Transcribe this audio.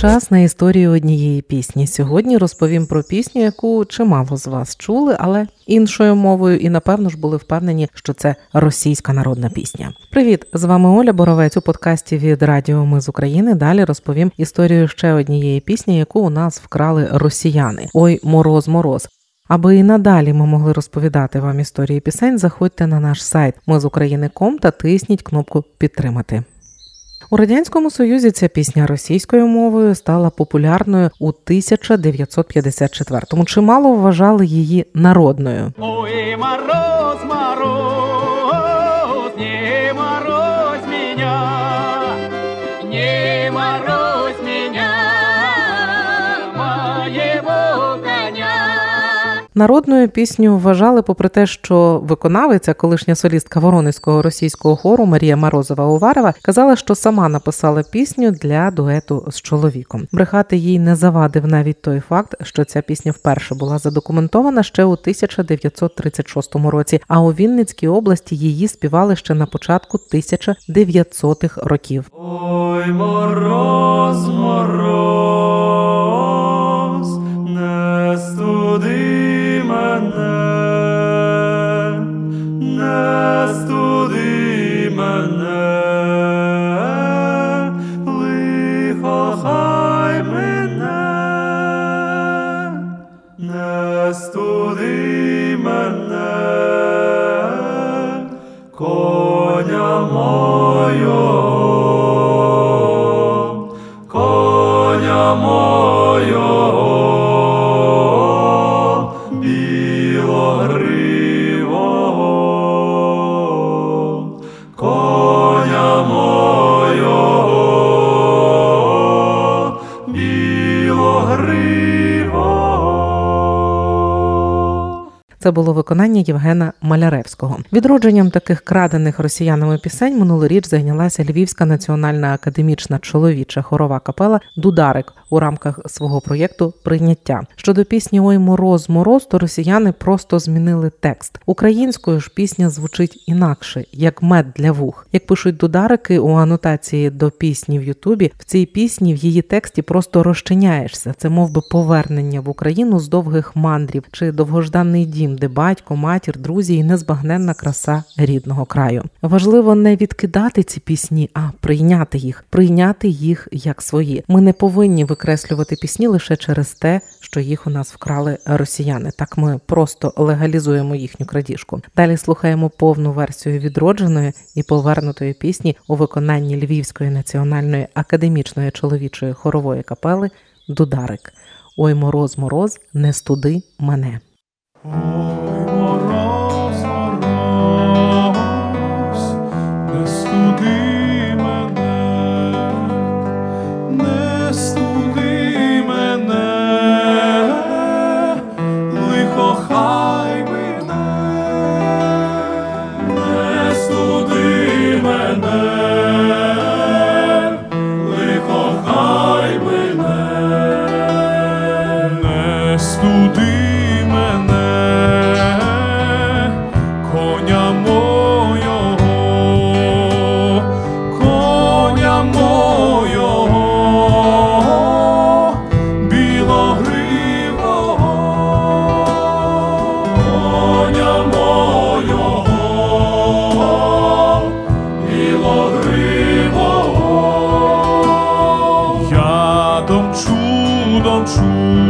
Час на історію однієї пісні. Сьогодні розповім про пісню, яку чимало з вас чули, але іншою мовою, і напевно ж були впевнені, що це російська народна пісня. Привіт, з вами Оля Боровець у подкасті від Радіо Ми з України. Далі розповім історію ще однієї пісні, яку у нас вкрали росіяни. Ой, мороз, мороз. Аби і надалі ми могли розповідати вам історії пісень, заходьте на наш сайт ми з України.ком та тисніть кнопку Підтримати. У радянському союзі ця пісня російською мовою стала популярною у 1954-му. Чимало вважали її народною. Ой, Народною пісню вважали, попри те, що виконавиця, колишня солістка Воронезького російського хору Марія Морозова Уварова, казала, що сама написала пісню для дуету з чоловіком. Брехати їй не завадив навіть той факт, що ця пісня вперше була задокументована ще у 1936 році. А у Вінницькій області її співали ще на початку 1900-х років. Ой, мороз, мороз, не студи Це було виконання Євгена Маляревського. Відродженням таких крадених росіянами пісень минулоріч зайнялася Львівська національна академічна чоловіча хорова капела Дударик у рамках свого проєкту Прийняття. Щодо пісні Ой мороз, мороз, то росіяни просто змінили текст. Українською ж пісня звучить інакше, як мед для вух. Як пишуть дударики у анотації до пісні в Ютубі, в цій пісні в її тексті просто розчиняєшся. Це мов би повернення в Україну з довгих мандрів чи довгожданий дім, де батько, матір, друзі і незбагненна краса рідного краю. Важливо не відкидати ці пісні, а прийняти їх, прийняти їх як свої. Ми не повинні викреслювати пісні лише через те, що їх у нас вкрали росіяни. Так ми просто легалізуємо їхню крадіжку. Далі слухаємо повну версію відродженої і повернутої пісні у виконанні Львівської національної академічної чоловічої хорової капели Дударик. Ой, мороз, мороз, не студи мене. Ой, Jesus.